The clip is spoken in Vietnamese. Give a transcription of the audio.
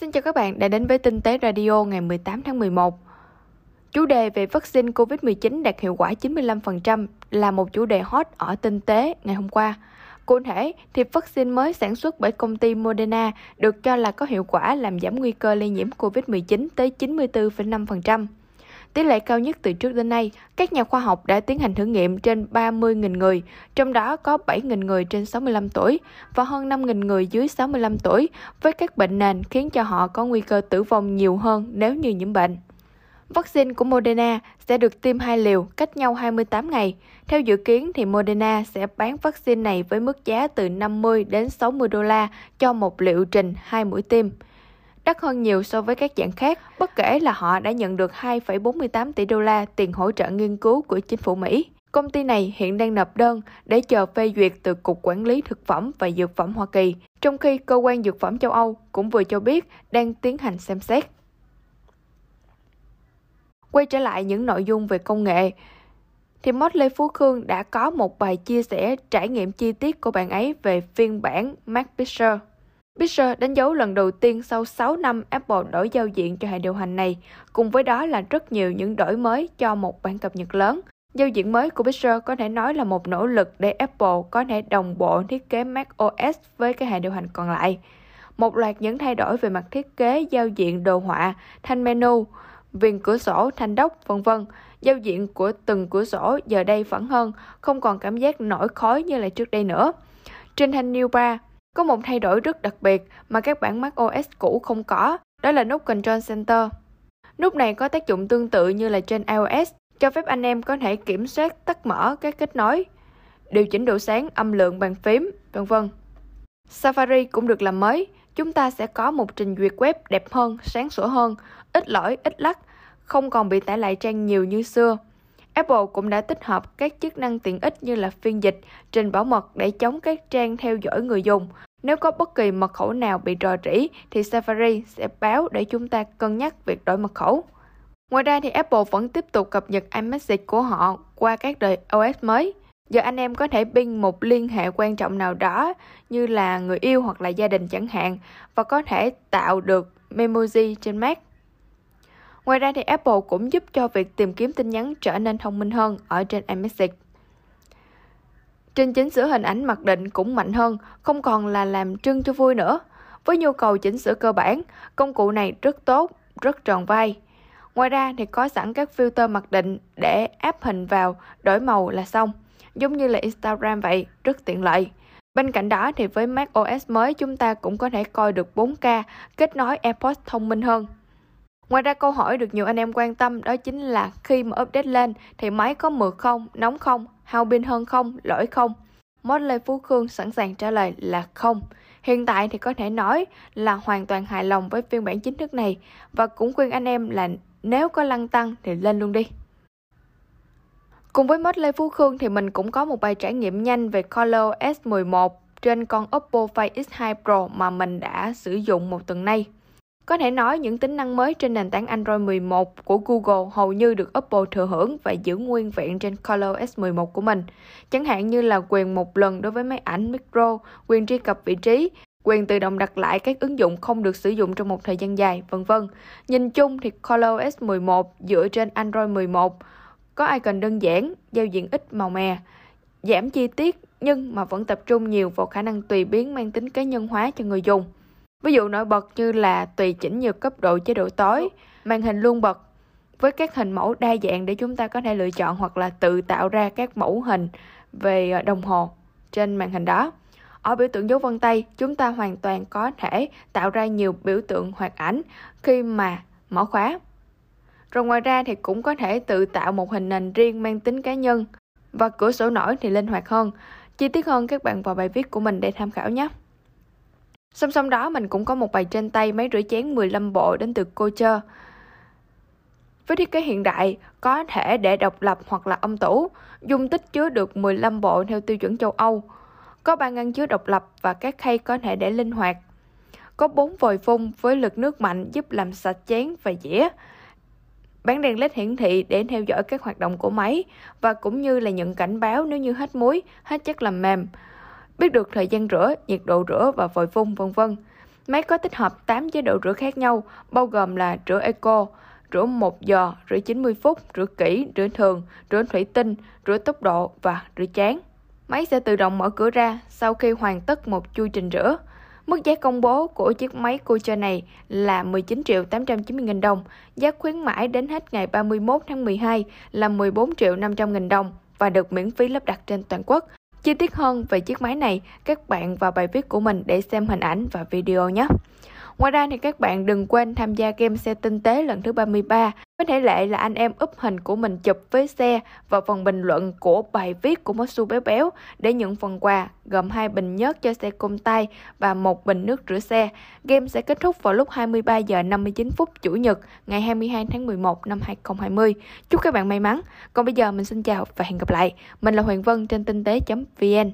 Xin chào các bạn đã đến với Tinh tế Radio ngày 18 tháng 11. Chủ đề về vaccine COVID-19 đạt hiệu quả 95% là một chủ đề hot ở Tinh tế ngày hôm qua. Cụ thể, thì vaccine mới sản xuất bởi công ty Moderna được cho là có hiệu quả làm giảm nguy cơ lây nhiễm COVID-19 tới 94,5%. Tỷ lệ cao nhất từ trước đến nay, các nhà khoa học đã tiến hành thử nghiệm trên 30.000 người, trong đó có 7.000 người trên 65 tuổi và hơn 5.000 người dưới 65 tuổi với các bệnh nền khiến cho họ có nguy cơ tử vong nhiều hơn nếu như nhiễm bệnh. Vaccine của Moderna sẽ được tiêm hai liều cách nhau 28 ngày. Theo dự kiến thì Moderna sẽ bán vaccine này với mức giá từ 50 đến 60 đô la cho một liệu trình hai mũi tiêm đắt hơn nhiều so với các dạng khác, bất kể là họ đã nhận được 2,48 tỷ đô la tiền hỗ trợ nghiên cứu của chính phủ Mỹ. Công ty này hiện đang nộp đơn để chờ phê duyệt từ Cục Quản lý Thực phẩm và Dược phẩm Hoa Kỳ, trong khi Cơ quan Dược phẩm châu Âu cũng vừa cho biết đang tiến hành xem xét. Quay trở lại những nội dung về công nghệ, thì Mod Lê Phú Khương đã có một bài chia sẻ trải nghiệm chi tiết của bạn ấy về phiên bản Mac Picture. Pixar đánh dấu lần đầu tiên sau 6 năm Apple đổi giao diện cho hệ điều hành này, cùng với đó là rất nhiều những đổi mới cho một bản cập nhật lớn. Giao diện mới của Pixar có thể nói là một nỗ lực để Apple có thể đồng bộ thiết kế Mac OS với cái hệ điều hành còn lại. Một loạt những thay đổi về mặt thiết kế, giao diện đồ họa, thanh menu, viền cửa sổ, thanh đốc, vân vân. Giao diện của từng cửa sổ giờ đây phẳng hơn, không còn cảm giác nổi khói như là trước đây nữa. Trên thanh New Bar, có một thay đổi rất đặc biệt mà các bản Mac OS cũ không có, đó là nút Control Center. Nút này có tác dụng tương tự như là trên iOS, cho phép anh em có thể kiểm soát tắt mở các kết nối, điều chỉnh độ sáng, âm lượng bàn phím, vân vân. Safari cũng được làm mới, chúng ta sẽ có một trình duyệt web đẹp hơn, sáng sủa hơn, ít lỗi, ít lắc, không còn bị tải lại trang nhiều như xưa. Apple cũng đã tích hợp các chức năng tiện ích như là phiên dịch, trình bảo mật để chống các trang theo dõi người dùng. Nếu có bất kỳ mật khẩu nào bị rò rỉ thì Safari sẽ báo để chúng ta cân nhắc việc đổi mật khẩu. Ngoài ra thì Apple vẫn tiếp tục cập nhật iMessage của họ qua các đời OS mới. Giờ anh em có thể ping một liên hệ quan trọng nào đó như là người yêu hoặc là gia đình chẳng hạn và có thể tạo được memoji trên Mac. Ngoài ra thì Apple cũng giúp cho việc tìm kiếm tin nhắn trở nên thông minh hơn ở trên iMessage. trên chỉnh sửa hình ảnh mặc định cũng mạnh hơn, không còn là làm trưng cho vui nữa. Với nhu cầu chỉnh sửa cơ bản, công cụ này rất tốt, rất tròn vai. Ngoài ra thì có sẵn các filter mặc định để áp hình vào, đổi màu là xong. Giống như là Instagram vậy, rất tiện lợi. Bên cạnh đó thì với Mac OS mới chúng ta cũng có thể coi được 4K, kết nối AirPods thông minh hơn. Ngoài ra câu hỏi được nhiều anh em quan tâm đó chính là khi mà update lên thì máy có mượt không, nóng không, hao pin hơn không, lỗi không? Mod Lê Phú Khương sẵn sàng trả lời là không. Hiện tại thì có thể nói là hoàn toàn hài lòng với phiên bản chính thức này và cũng khuyên anh em là nếu có lăng tăng thì lên luôn đi. Cùng với Mod Lê Phú Khương thì mình cũng có một bài trải nghiệm nhanh về Color S11 trên con Oppo Find X2 Pro mà mình đã sử dụng một tuần nay. Có thể nói những tính năng mới trên nền tảng Android 11 của Google hầu như được Apple thừa hưởng và giữ nguyên vẹn trên Color S11 của mình. Chẳng hạn như là quyền một lần đối với máy ảnh micro, quyền truy cập vị trí, quyền tự động đặt lại các ứng dụng không được sử dụng trong một thời gian dài, vân vân. Nhìn chung thì Color S11 dựa trên Android 11 có icon đơn giản, giao diện ít màu mè, giảm chi tiết nhưng mà vẫn tập trung nhiều vào khả năng tùy biến mang tính cá nhân hóa cho người dùng. Ví dụ nổi bật như là tùy chỉnh nhiều cấp độ chế độ tối, màn hình luôn bật với các hình mẫu đa dạng để chúng ta có thể lựa chọn hoặc là tự tạo ra các mẫu hình về ờ, đồng hồ trên màn hình đó. Ở biểu tượng dấu vân tay, chúng ta hoàn toàn có thể tạo ra nhiều biểu tượng hoạt ảnh khi mà mở khóa. Rồi ngoài ra thì cũng có thể tự tạo một hình nền riêng mang tính cá nhân và cửa sổ nổi thì linh hoạt hơn. Chi tiết hơn các bạn vào bài viết của mình để tham khảo nhé. Song song đó mình cũng có một bài trên tay máy rửa chén 15 bộ đến từ Kocher. Với thiết kế hiện đại, có thể để độc lập hoặc là âm tủ, dung tích chứa được 15 bộ theo tiêu chuẩn châu Âu. Có ba ngăn chứa độc lập và các khay có thể để linh hoạt. Có bốn vòi phun với lực nước mạnh giúp làm sạch chén và dĩa. Bán đèn led hiển thị để theo dõi các hoạt động của máy và cũng như là nhận cảnh báo nếu như hết muối, hết chất làm mềm biết được thời gian rửa, nhiệt độ rửa và vòi phun vân vân. Máy có tích hợp 8 chế độ rửa khác nhau, bao gồm là rửa eco, rửa 1 giờ, rửa 90 phút, rửa kỹ, rửa thường, rửa thủy tinh, rửa tốc độ và rửa chán. Máy sẽ tự động mở cửa ra sau khi hoàn tất một chu trình rửa. Mức giá công bố của chiếc máy Kucha này là 19 triệu 890 nghìn đồng, giá khuyến mãi đến hết ngày 31 tháng 12 là 14 triệu 500 nghìn đồng và được miễn phí lắp đặt trên toàn quốc. Chi tiết hơn về chiếc máy này, các bạn vào bài viết của mình để xem hình ảnh và video nhé. Ngoài ra thì các bạn đừng quên tham gia game xe tinh tế lần thứ 33 với thể lệ là anh em úp hình của mình chụp với xe vào phần bình luận của bài viết của Mosu Béo Béo để nhận phần quà, gồm hai bình nhớt cho xe công tay và một bình nước rửa xe. Game sẽ kết thúc vào lúc 23 giờ 59 phút Chủ nhật, ngày 22 tháng 11 năm 2020. Chúc các bạn may mắn. Còn bây giờ mình xin chào và hẹn gặp lại. Mình là Huyền Vân trên tinh tế.vn.